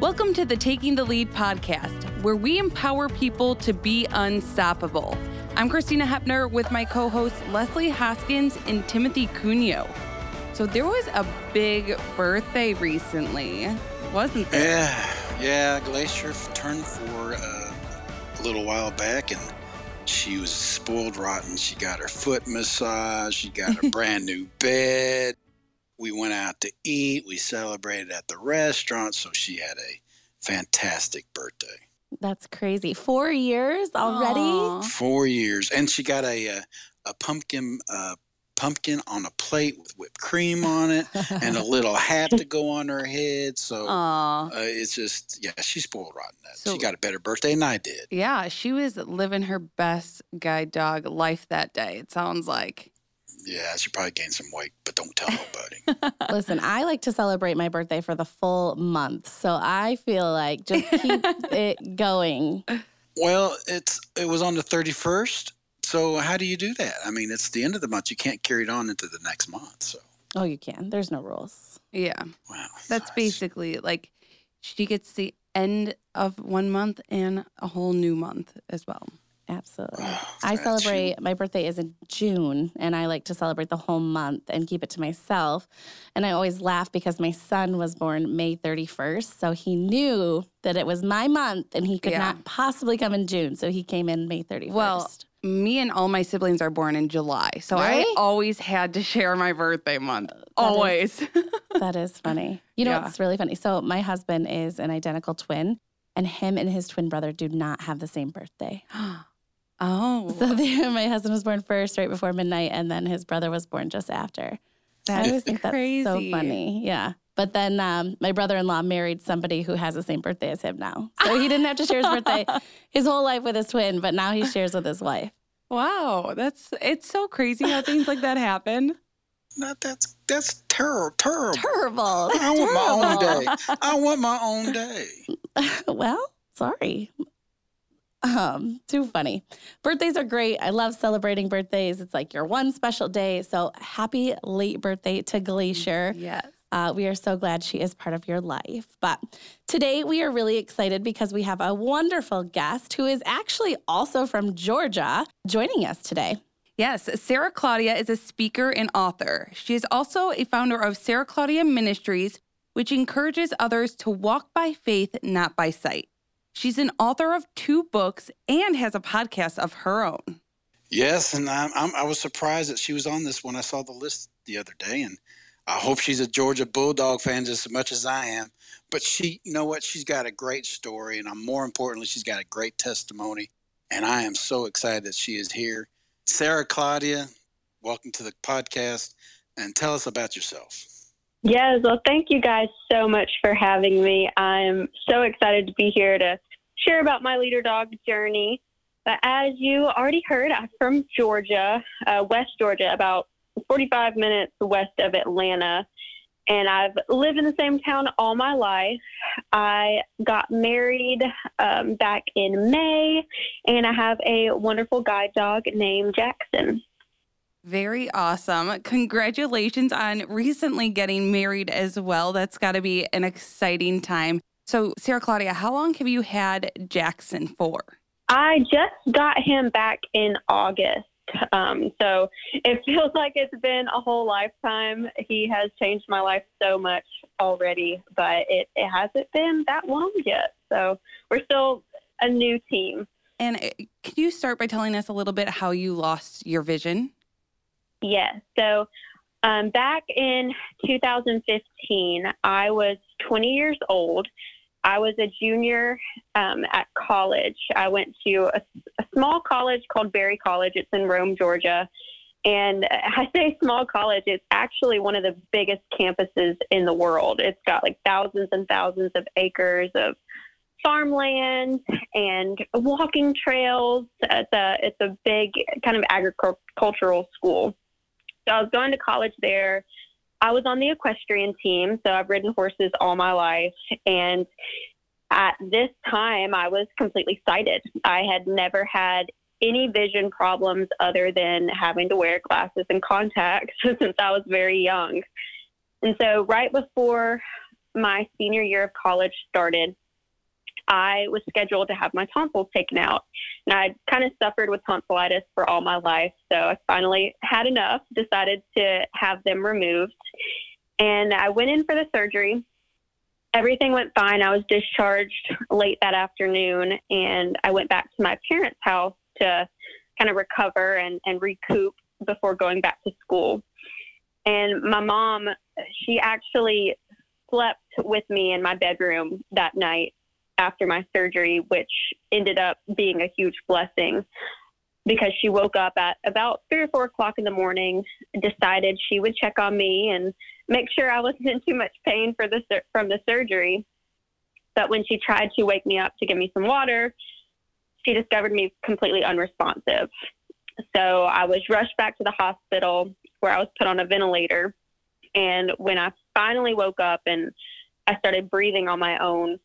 Welcome to the Taking the Lead podcast, where we empower people to be unstoppable. I'm Christina Hepner with my co hosts Leslie Hoskins and Timothy Cuneo. So, there was a big birthday recently, wasn't there? Yeah, yeah. Glacier turned four uh, a little while back, and she was spoiled rotten. She got her foot massage. She got a brand new bed. We went out to eat. We celebrated at the restaurant. So she had a fantastic birthday. That's crazy. Four years already? Aw. Four years, and she got a a, a pumpkin uh, pumpkin on a plate with whipped cream on it, and a little hat to go on her head. So uh, it's just yeah, she's spoiled rotten. So- she got a better birthday than I did. Yeah, she was living her best guide dog life that day, it sounds like. Yeah, she probably gained some weight, but don't tell nobody. Listen, I like to celebrate my birthday for the full month. So I feel like just keep it going. well, it's it was on the thirty first. So how do you do that? I mean, it's the end of the month. You can't carry it on into the next month. So Oh, you can. There's no rules. Yeah, wow, that's basically like she gets the end of one month and a whole new month as well. Absolutely. Oh, I celebrate, my birthday is in June, and I like to celebrate the whole month and keep it to myself. And I always laugh because my son was born May 31st. So he knew that it was my month and he could Yeah. not possibly come in June. So he came in May 31st. Well, Me and all my siblings are born in July, so I always had to share my birthday month. is- Always. That is funny. You know, Yeah. it's really funny. So my husband is an identical twin, and him and his twin brother do not have the same birthday. oh, So they, my husband was born first, right before midnight, and then his brother was born just after. I that's always think crazy. that's so funny. Yeah. But then um, my brother-in-law married somebody who has the same birthday as him now, so he didn't have to share his birthday his whole life with his twin, but now he shares with his wife. Wow, that's it's so crazy how things like that happen. not that's that's terrible. Terrible. Terrible. That's I want my own day. I want my own day. well, sorry. Um, too funny. Birthdays are great. I love celebrating birthdays. It's like your one special day. So happy late birthday to Glacier. Yes. Uh, we are so glad she is part of your life. But today we are really excited because we have a wonderful guest who is actually also from Georgia joining us today. Yes, Sara Claudia is a speaker and author. She is also a founder of Sara Claudia Ministries, which encourages others to walk by faith, not by sight. She's an author of two books and has a podcast of her own. Yes, and I'm, I'm, I was surprised that she was on this when I saw the list the other day, and I hope she's a Georgia Bulldog fan just as much as I am. But she, you know what? She's got a great story, and I'm, more importantly, she's got a great testimony, and I am so excited that she is here. Sara Claudia, welcome to the podcast, and tell us about yourself. Yes, well, thank you guys so much for having me. I'm so excited to be here to share about my leader dog journey. But as you already heard, I'm from Georgia, uh, West Georgia, about 45 minutes west of Atlanta. And I've lived in the same town all my life. I got married um, back in May, and I have a wonderful guide dog named Jackson. Very awesome. Congratulations on recently getting married as well. That's got to be an exciting time. So, Sara Claudia, how long have you had Jackson for? I just got him back in August. Um, so it feels like it's been a whole lifetime. He has changed my life so much already, but it, it hasn't been that long yet. So we're still a new team. And uh, can you start by telling us a little bit how you lost your vision? Yes. So um, back in 2015, I was 20 years old. I was a junior um, at college. I went to a, a small college called Berry College. It's in Rome, Georgia. And I say small college, it's actually one of the biggest campuses in the world. It's got like thousands and thousands of acres of farmland and walking trails. It's a, it's a big kind of agricultural school. So I was going to college there. I was on the equestrian team, so I've ridden horses all my life. And at this time, I was completely sighted. I had never had any vision problems other than having to wear glasses and contacts since I was very young. And so, right before my senior year of college started, I was scheduled to have my tonsils taken out. And I'd kind of suffered with tonsillitis for all my life. So I finally had enough, decided to have them removed. And I went in for the surgery. Everything went fine. I was discharged late that afternoon and I went back to my parents' house to kind of recover and, and recoup before going back to school. And my mom, she actually slept with me in my bedroom that night after my surgery, which ended up being a huge blessing because she woke up at about three or four o'clock in the morning, decided she would check on me and make sure I wasn't in too much pain for the from the surgery. But when she tried to wake me up to give me some water, she discovered me completely unresponsive. So I was rushed back to the hospital where I was put on a ventilator. And when I finally woke up and I started breathing on my own,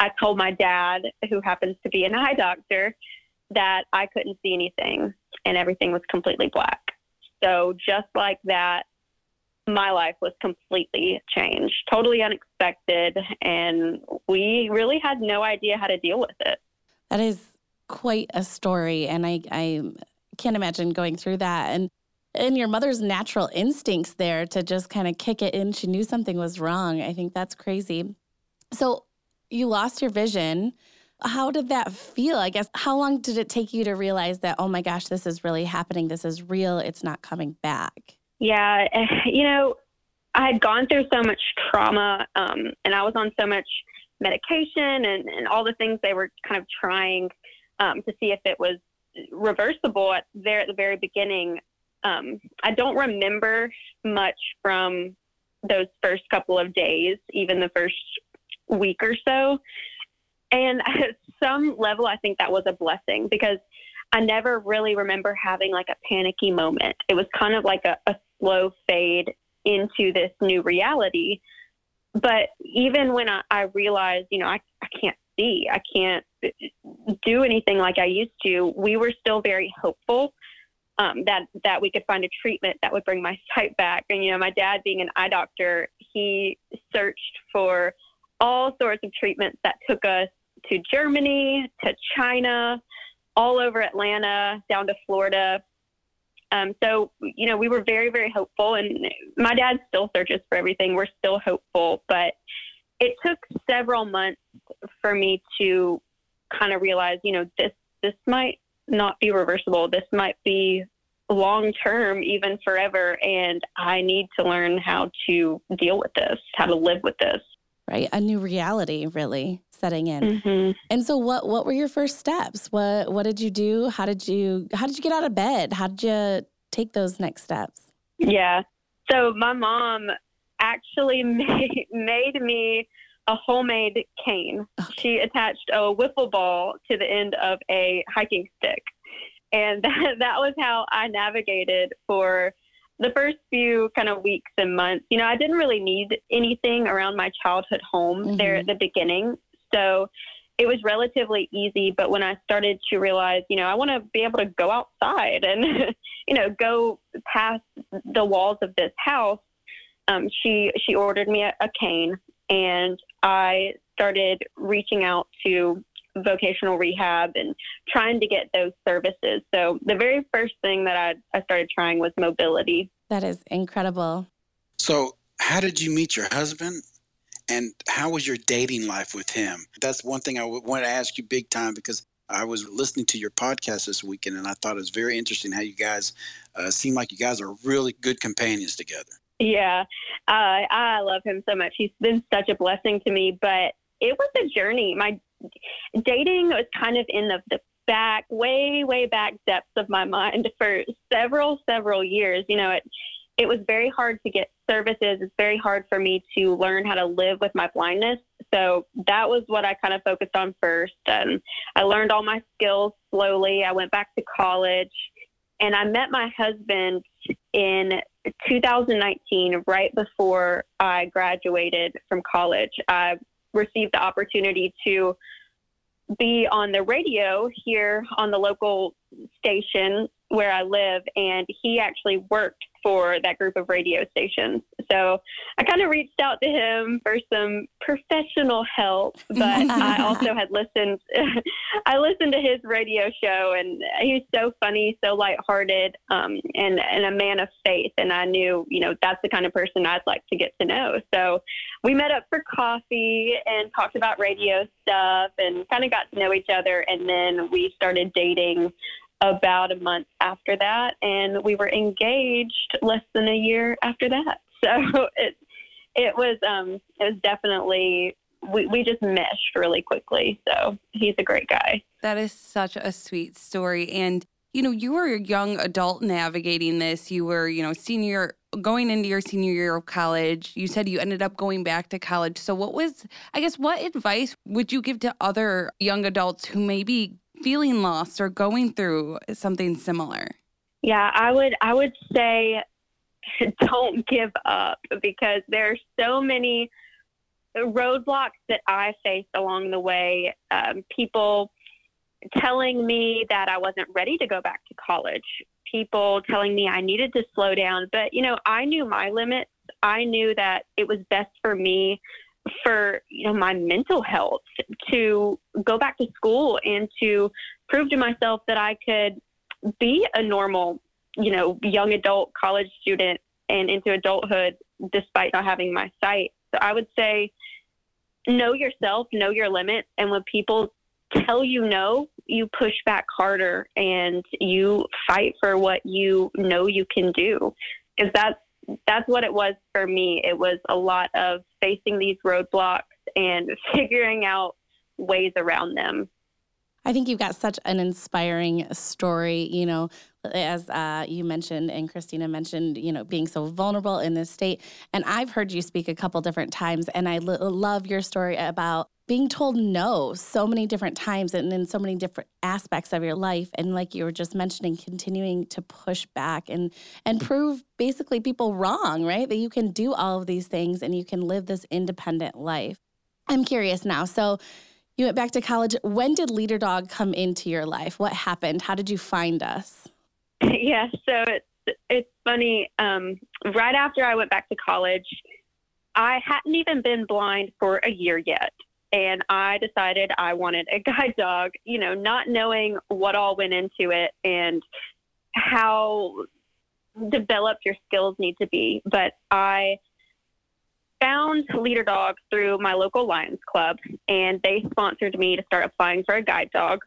I told my dad, who happens to be an eye doctor, that I couldn't see anything and everything was completely black. So just like that, my life was completely changed, totally unexpected, and we really had no idea how to deal with it. That is quite a story, and I, I can't imagine going through that. And and your mother's natural instincts there to just kind of kick it in. She knew something was wrong. I think that's crazy. So you lost your vision. How did that feel? I guess, how long did it take you to realize that, oh my gosh, this is really happening? This is real. It's not coming back? Yeah. You know, I had gone through so much trauma um, and I was on so much medication and, and all the things they were kind of trying um, to see if it was reversible at there at the very beginning. Um, I don't remember much from those first couple of days, even the first week or so. And at some level, I think that was a blessing because I never really remember having like a panicky moment. It was kind of like a, a slow fade into this new reality. But even when I, I realized, you know, I, I can't see, I can't do anything like I used to, we were still very hopeful um, that that we could find a treatment that would bring my sight back. And you know, my dad being an eye doctor, he searched for all sorts of treatments that took us to Germany, to China, all over Atlanta, down to Florida. Um, so, you know, we were very, very hopeful. And my dad still searches for everything. We're still hopeful. But it took several months for me to kind of realize, you know, this, this might not be reversible. This might be long term, even forever. And I need to learn how to deal with this, how to live with this right? A new reality really setting in. Mm-hmm. And so what what were your first steps? What what did you do? How did you how did you get out of bed? How did you take those next steps? Yeah. So my mom actually made, made me a homemade cane. Okay. She attached a wiffle ball to the end of a hiking stick. And that, that was how I navigated for the first few kind of weeks and months, you know, I didn't really need anything around my childhood home mm-hmm. there at the beginning. So it was relatively easy. But when I started to realize, you know, I want to be able to go outside and, you know, go past the walls of this house, um, she she ordered me a, a cane, and I started reaching out to vocational rehab and trying to get those services. So the very first thing that I, I started trying was mobility. That is incredible. So, how did you meet your husband? And how was your dating life with him? That's one thing I want to ask you big time because I was listening to your podcast this weekend and I thought it was very interesting how you guys uh, seem like you guys are really good companions together. Yeah, uh, I love him so much. He's been such a blessing to me, but it was a journey. My dating was kind of in the, the back, way, way back depths of my mind for several, several years. You know, it it was very hard to get services. It's very hard for me to learn how to live with my blindness. So that was what I kind of focused on first. And I learned all my skills slowly. I went back to college and I met my husband in 2019, right before I graduated from college. I received the opportunity to be on the radio here on the local station where I live, and he actually worked for that group of radio stations. so I kind of reached out to him for some professional help, but I also had listened. I listened to his radio show, and he's so funny, so lighthearted, um, and and a man of faith. And I knew, you know, that's the kind of person I'd like to get to know. So we met up for coffee and talked about radio stuff, and kind of got to know each other. And then we started dating about a month after that, and we were engaged less than a year after that. So it it was um it was definitely we, we just meshed really quickly. So he's a great guy. That is such a sweet story. And, you know, you were a young adult navigating this. You were, you know, senior, going into your senior year of college. You said you ended up going back to college. So, what was, I guess, what advice would you give to other young adults who may be feeling lost or going through something similar? Yeah, I would I would say don't give up because there are so many roadblocks that I faced along the way. Um, people telling me that I wasn't ready to go back to college, people telling me I needed to slow down. But, you know, I knew my limits. I knew that it was best for me for you know my mental health to go back to school and to prove to myself that I could be a normal you know young adult college student and into adulthood despite not having my sight. So I would say know yourself know your limits and when people tell you no you push back harder and you fight for what you know you can do. Because that's that's what it was for me. It was a lot of facing these roadblocks and figuring out ways around them. I think you've got such an inspiring story, you know, as uh, you mentioned and Christina mentioned, you know, being so vulnerable in this state. And I've heard you speak a couple different times, and I love your story about being told no so many different times and in so many different aspects of your life. And like you were just mentioning continuing to push back and and prove basically people wrong right? That you can do all of these things and you can live this independent life. I'm curious now. So you went back to college. When did leader dog come into your life? What happened? How did you find us? Yeah so it's it's funny. Um, right after i went back to college I hadn't even been blind for a year yet and I decided I wanted a guide dog, you know, not knowing what all went into it and how developed your skills need to be. But I found Leader Dog through my local Lions Club, and they sponsored me to start applying for a guide dog.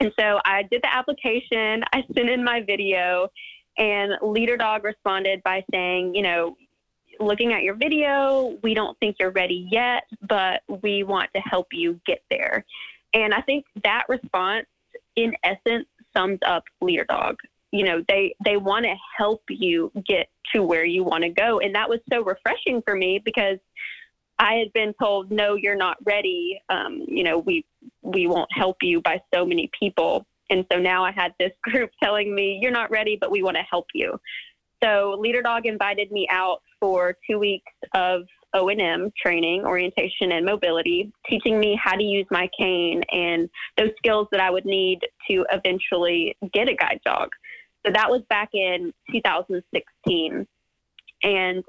And so I did the application, I sent in my video, and Leader Dog responded by saying, you know, looking at your video. We don't think you're ready yet, but we want to help you get there. And I think that response, in essence, sums up Leader Dog. You know, they they want to help you get to where you want to go, and that was so refreshing for me because I had been told, "No, you're not ready. Um, you know, we we won't help you by so many people." And so now I had this group telling me, "You're not ready, but we want to help you." So Leader Dog invited me out for two weeks of O&M training, orientation and mobility, teaching me how to use my cane and those skills that I would need to eventually get a guide dog. So that was back in 2016. And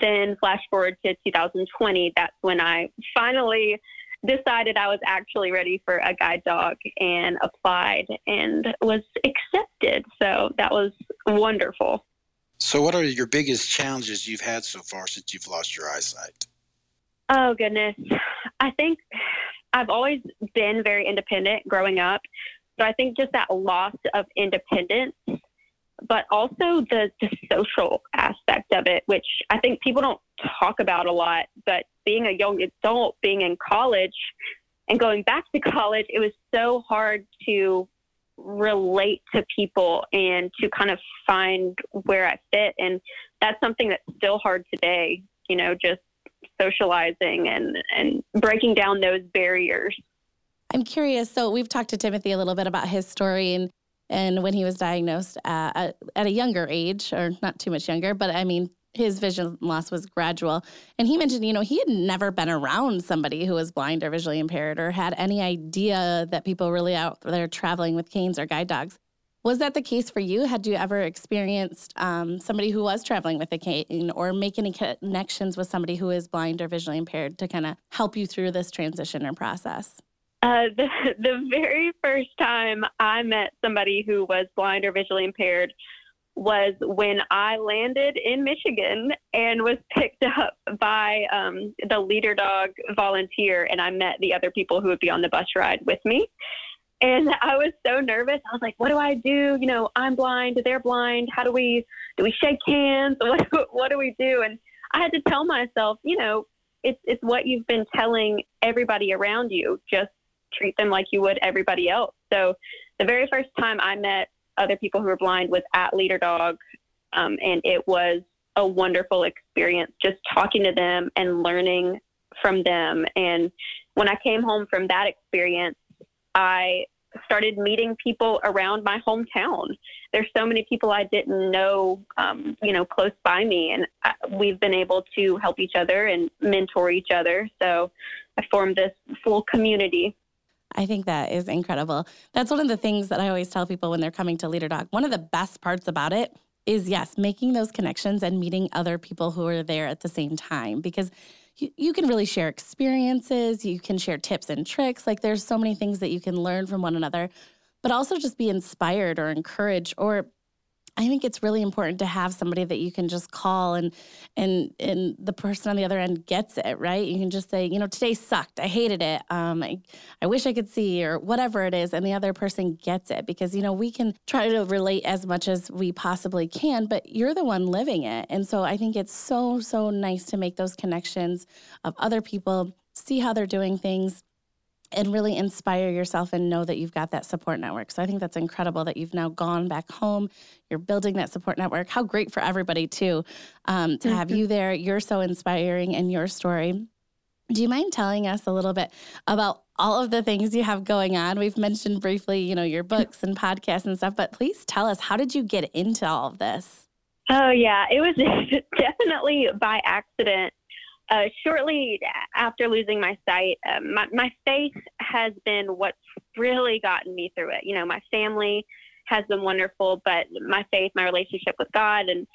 then flash forward to 2020, that's when I finally decided I was actually ready for a guide dog and applied and was accepted. So that was wonderful. So, what are your biggest challenges you've had so far since you've lost your eyesight? Oh, goodness. I think I've always been very independent growing up. So, I think just that loss of independence, but also the, the social aspect of it, which I think people don't talk about a lot. But being a young adult, being in college, and going back to college, it was so hard to relate to people and to kind of find where I fit. And that's something that's still hard today, you know, just socializing and, and breaking down those barriers. I'm curious. So we've talked to Timothy a little bit about his story and and when he was diagnosed at, at a younger age, or not too much younger, but I mean his vision loss was gradual. And he mentioned, you know, he had never been around somebody who was blind or visually impaired or had any idea that people really out there traveling with canes or guide dogs. Was that the case for you? Had you ever experienced um, somebody who was traveling with a cane or make any connections with somebody who is blind or visually impaired to kind of help you through this transition or process? Uh, the, the very first time I met somebody who was blind or visually impaired was when I landed in Michigan and was picked up by um, the leader dog volunteer, and I met the other people who would be on the bus ride with me. And I was so nervous. I was like, "What do I do? You know, I'm blind. They're blind. How do we do? We shake hands? What what do we do?" And I had to tell myself, you know, it's it's what you've been telling everybody around you. Just treat them like you would everybody else. So the very first time I met other people who were blind was at Leader Dog, um, and it was a wonderful experience just talking to them and learning from them. And when I came home from that experience, I started meeting people around my hometown. There's so many people I didn't know, um, you know, close by me, and I, we've been able to help each other and mentor each other. So I formed this full community. I think that is incredible. That's one of the things that I always tell people when they're coming to Leader Dog. One of the best parts about it is, yes, making those connections and meeting other people who are there at the same time because you, you can really share experiences, you can share tips and tricks. Like there's so many things that you can learn from one another, but also just be inspired or encouraged or I think it's really important to have somebody that you can just call and and and the person on the other end gets it, right? You can just say, you know, today sucked. I hated it. Um, I, I wish I could see or whatever it is, and the other person gets it because you know we can try to relate as much as we possibly can, but you're the one living it, and so I think it's so so nice to make those connections of other people, see how they're doing things and really inspire yourself and know that you've got that support network. So I think that's incredible that you've now gone back home. You're building that support network. How great for everybody, too, um, to mm-hmm. have you there. You're so inspiring in your story. Do you mind telling us a little bit about all of the things you have going on? We've mentioned briefly, you know, your books and podcasts and stuff, but please tell us how did you get into all of this? Oh, yeah, it was definitely by accident. Uh, shortly after losing my sight, uh, my, my faith has been what's really gotten me through it. You know, my family has been wonderful, but my faith, my relationship with God, and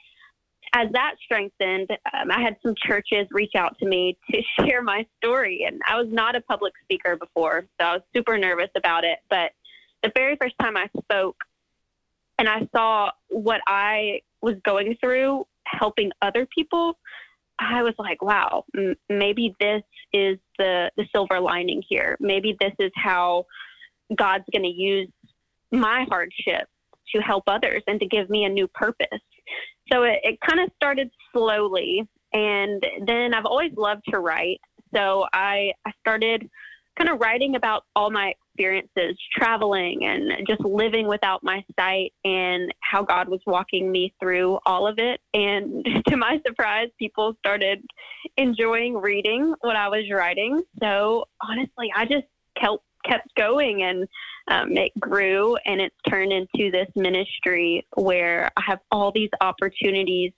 as that strengthened, um, I had some churches reach out to me to share my story. And I was not a public speaker before, so I was super nervous about it. But the very first time I spoke and I saw what I was going through helping other people, I was like, wow, m- maybe this is the the silver lining here. Maybe this is how God's going to use my hardship to help others and to give me a new purpose. So it, it kind of started slowly, and then I've always loved to write. So I I started kind of writing about all my experiences traveling and just living without my sight and how God was walking me through all of it. And to my surprise, people started enjoying reading what I was writing. So honestly, I just kept kept going and um, it grew and it's turned into this ministry where I have all these opportunities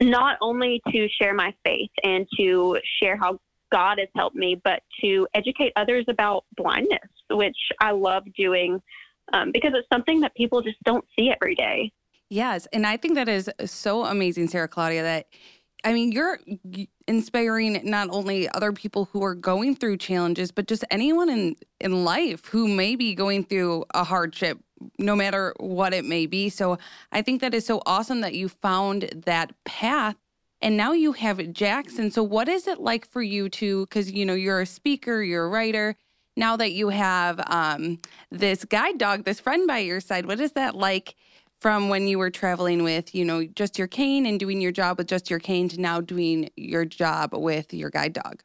not only to share my faith and to share how God has helped me, but to educate others about blindness, which I love doing um, because it's something that people just don't see every day. Yes. And I think that is so amazing, Sara Claudia, that I mean, you're inspiring not only other people who are going through challenges, but just anyone in, in life who may be going through a hardship, no matter what it may be. So I think that is so awesome that you found that path and now you have Jackson. So what is it like for you to cuz you know you're a speaker, you're a writer, now that you have um, this guide dog, this friend by your side, what is that like from when you were traveling with, you know, just your cane and doing your job with just your cane to now doing your job with your guide dog?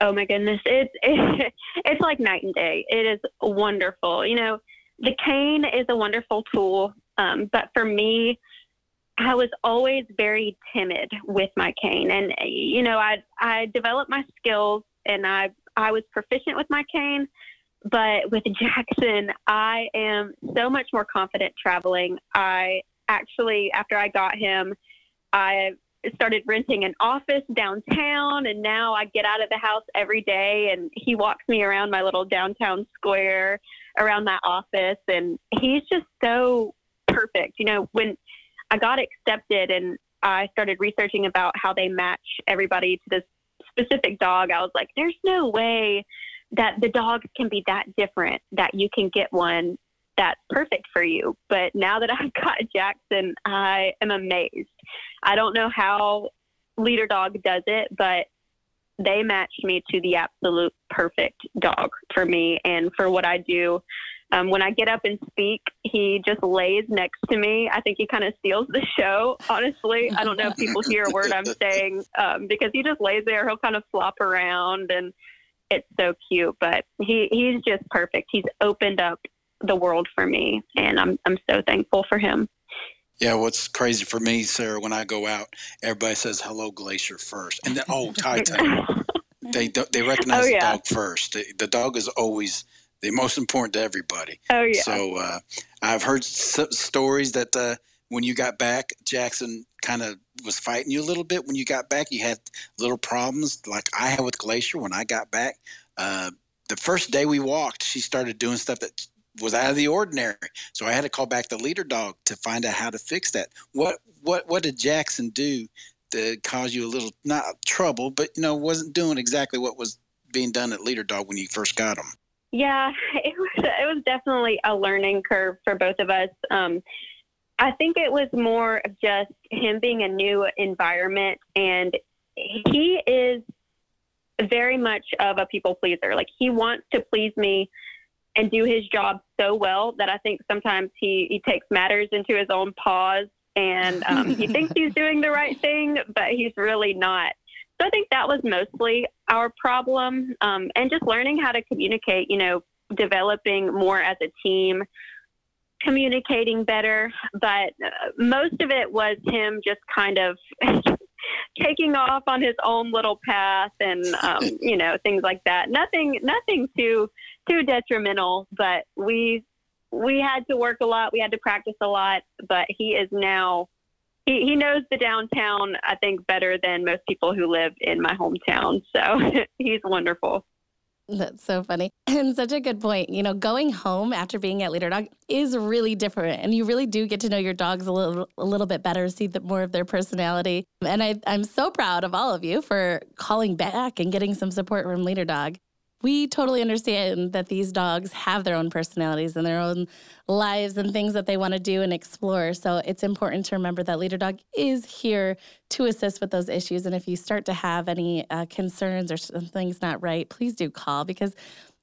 Oh my goodness, it's it, it's like night and day. It is wonderful. You know, the cane is a wonderful tool, um, but for me, I was always very timid with my cane, and you know, I I developed my skills, and I I was proficient with my cane. But with Jackson, I am so much more confident traveling. I actually, after I got him, I started renting an office downtown, and now I get out of the house every day, and he walks me around my little downtown square. around that office. And he's just so perfect. You know, when I got accepted and I started researching about how they match everybody to this specific dog, I was like, there's no way that the dogs can be that different that you can get one that's perfect for you. But now that I've got Jackson, I am amazed. I don't know how Leader Dog does it, but they matched me to the absolute perfect dog for me and for what I do. Um, when I get up and speak, he just lays next to me. I think he kind of steals the show, honestly. I don't know if people hear a word I'm saying um, because he just lays there. He'll kind of flop around and it's so cute, but he, he's just perfect. He's opened up the world for me, and I'm, I'm so thankful for him. Yeah, what's crazy for me, Sara, when I go out, everybody says hello, Glacier first, and then oh, Titan. they they recognize oh, yeah. the dog first. The, the, dog is always the most important to everybody. Oh yeah. So uh, I've heard s- stories that uh, when you got back, Jackson kind of was fighting you a little bit. When you got back, you had little problems like I had with Glacier when I got back. Uh, the first day we walked, she started doing stuff that was out of the ordinary. So I had to call back the leader dog to find out how to fix that. What what what did Jackson do to cause you a little not trouble, but you know wasn't doing exactly what was being done at leader dog when you first got him? Yeah, it was it was definitely a learning curve for both of us. Um, I think it was more of just him being a new environment, and he is very much of a people pleaser. Like he wants to please me and do his job so well that I think sometimes he, he takes matters into his own paws and um, he thinks he's doing the right thing, but he's really not. So I think that was mostly our problem um, and just learning how to communicate, you know, developing more as a team, communicating better. But uh, most of it was him just kind of taking off on his own little path and, um, you know, things like that. Nothing, nothing too too detrimental, but we we had to work a lot. We had to practice a lot, but he is now he, he knows the downtown I think better than most people who live in my hometown. So he's wonderful. That's so funny. And such a good point. You know, going home after being at Leader Dog is really different. And you really do get to know your dogs a little a little bit better, see the, more of their personality. And I, I'm so proud of all of you for calling back and getting some support from Leader Dog we totally understand that these dogs have their own personalities and their own lives and things that they want to do and explore. So it's important to remember that Leader Dog is here to assist with those issues. And if you start to have any uh, concerns or something's not right, please do call because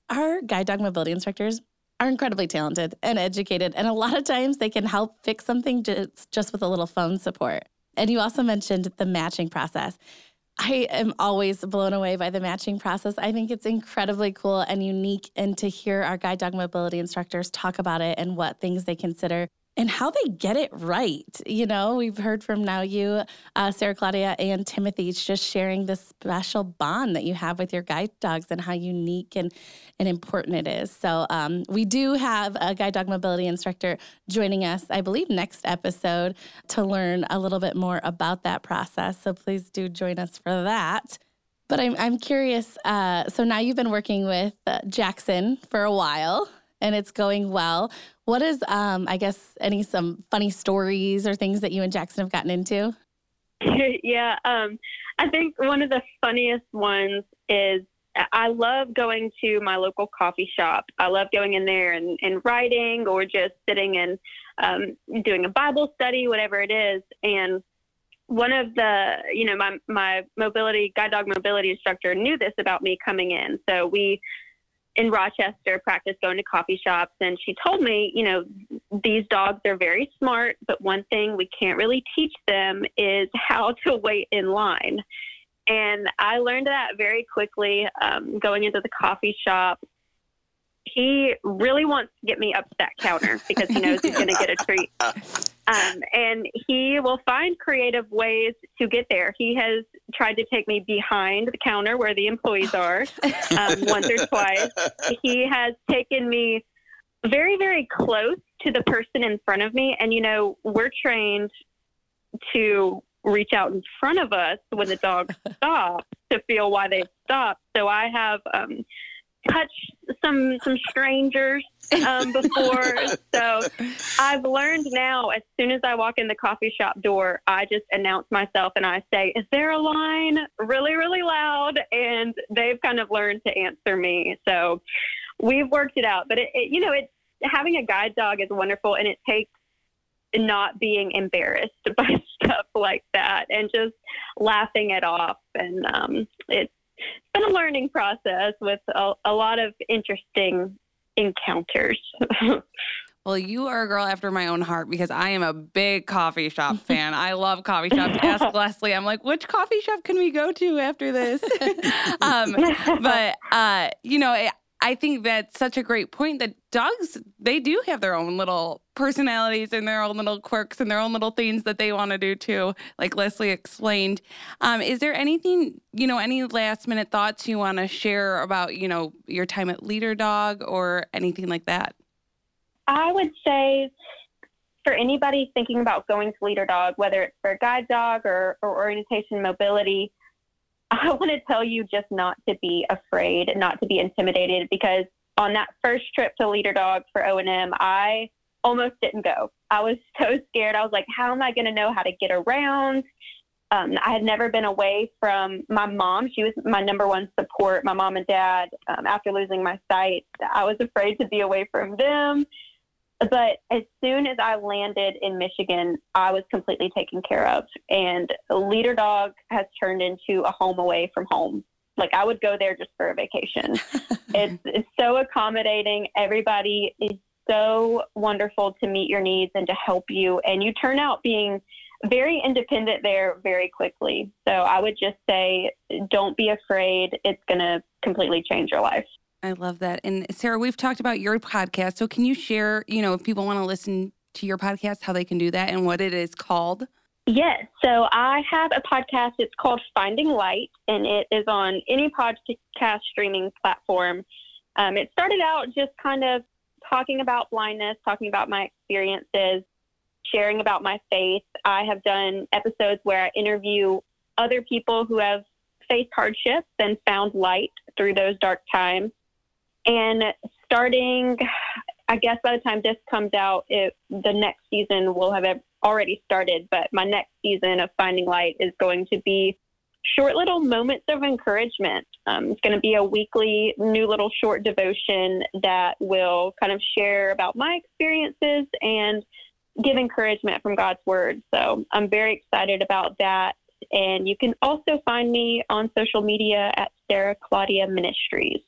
our guide dog mobility instructors are incredibly talented and educated. And a lot of times they can help fix something just, just with a little phone support. And you also mentioned the matching process. I am always blown away by the matching process. I think it's incredibly cool and unique. And to hear our guide dog mobility instructors talk about it and what things they consider and how they get it right. You know, we've heard from now you, uh, Sara Claudia, and Timothy, just sharing this special bond that you have with your guide dogs and how unique and, and important it is. So um, we do have a guide dog mobility instructor joining us, I believe, next episode to learn a little bit more about that process. So please do join us for that. But I'm, I'm curious. Uh, so now you've been working with uh, Jackson for a while and it's going well. What is, um, I guess, any some funny stories or things that you and Jackson have gotten into? yeah, um, I think one of the funniest ones is I love going to my local coffee shop. I love going in there and, and writing or just sitting and um, doing a Bible study, whatever it is. And one of the, you know, my, my mobility, guide dog mobility instructor knew this about me coming in. So we in Rochester practice going to coffee shops and she told me, you know, these dogs are very smart, but one thing we can't really teach them is how to wait in line. And I learned that very quickly um, going into the coffee shop. He really wants to get me up to that counter because he knows he's going to get a treat. Um, and he will find creative ways to get there. He has tried to take me behind the counter where the employees are um, once or twice. He has taken me very, very close to the person in front of me. And, you know, we're trained to reach out in front of us when the dog stops to feel why they've stopped. So I have um, touched some some strangers um, before. so I've learned now as soon as I walk in the coffee shop door, I just announce myself and I say, Is there a line? really, really loud. And they've kind of learned to answer me. So we've worked it out. But it, it you know, it's having a guide dog is wonderful and it takes not being embarrassed by stuff like that and just laughing it off. And um, it's been a learning process with a, a lot of interesting encounters. Well, you are a girl after my own heart because I am a big coffee shop fan. I love coffee shops. Ask Leslie. I'm like, which coffee shop can we go to after this? um, but uh, you know, I think that's such a great point that dogs, they do have their own little personalities and their own little quirks and their own little things that they want to do too, like Leslie explained. Um, is there anything, you know, any last minute thoughts you want to share about, you know, your time at Leader Dog or anything like that? I would say for anybody thinking about going to Leader Dog, whether it's for a guide dog or, or orientation mobility, I want to tell you just not to be afraid, not to be intimidated, because on that first trip to Leader Dog for O&M, I almost didn't go. I was so scared. I was like, how am I going to know how to get around? Um, I had never been away from my mom. She was my number one support, my mom and dad. Um, after losing my sight, I was afraid to be away from them. But as soon as I landed in Michigan, I was completely taken care of. And Leader Dog has turned into a home away from home. Like I would go there just for a vacation. it's, it's so accommodating. Everybody is so wonderful to meet your needs and to help you. And you turn out being very independent there very quickly. So I would just say, don't be afraid. It's going to completely change your life. I love that. And Sara, we've talked about your podcast. So can you share, you know, if people want to listen to your podcast, how they can do that and what it is called? Yes. So I have a podcast. It's called Finding Light, and it is on any podcast streaming platform. Um, it started out just kind of talking about blindness, talking about my experiences, sharing about my faith. I have done episodes where I interview other people who have faced hardships and found light through those dark times. And starting, I guess by the time this comes out, it, the next season will have already started. But my next season of Finding Light is going to be short little moments of encouragement. Um, it's going to be a weekly new little short devotion that will kind of share about my experiences and give encouragement from God's word. So I'm very excited about that. And you can also find me on social media at Sara Claudia Ministries.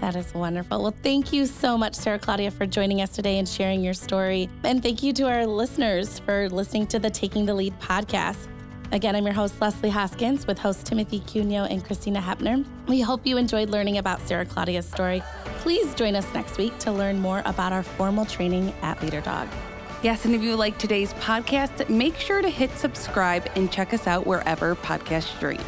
That is wonderful. Well, thank you so much, Sara Claudia, for joining us today and sharing your story. And thank you to our listeners for listening to the Taking the Lead podcast. Again, I'm your host, Leslie Hoskins, with hosts Timothy Cuneo and Christina Hepner. We hope you enjoyed learning about Sara Claudia's story. Please join us next week to learn more about our formal training at Leader Dog. Yes, and if you like today's podcast, make sure to hit subscribe and check us out wherever podcasts stream.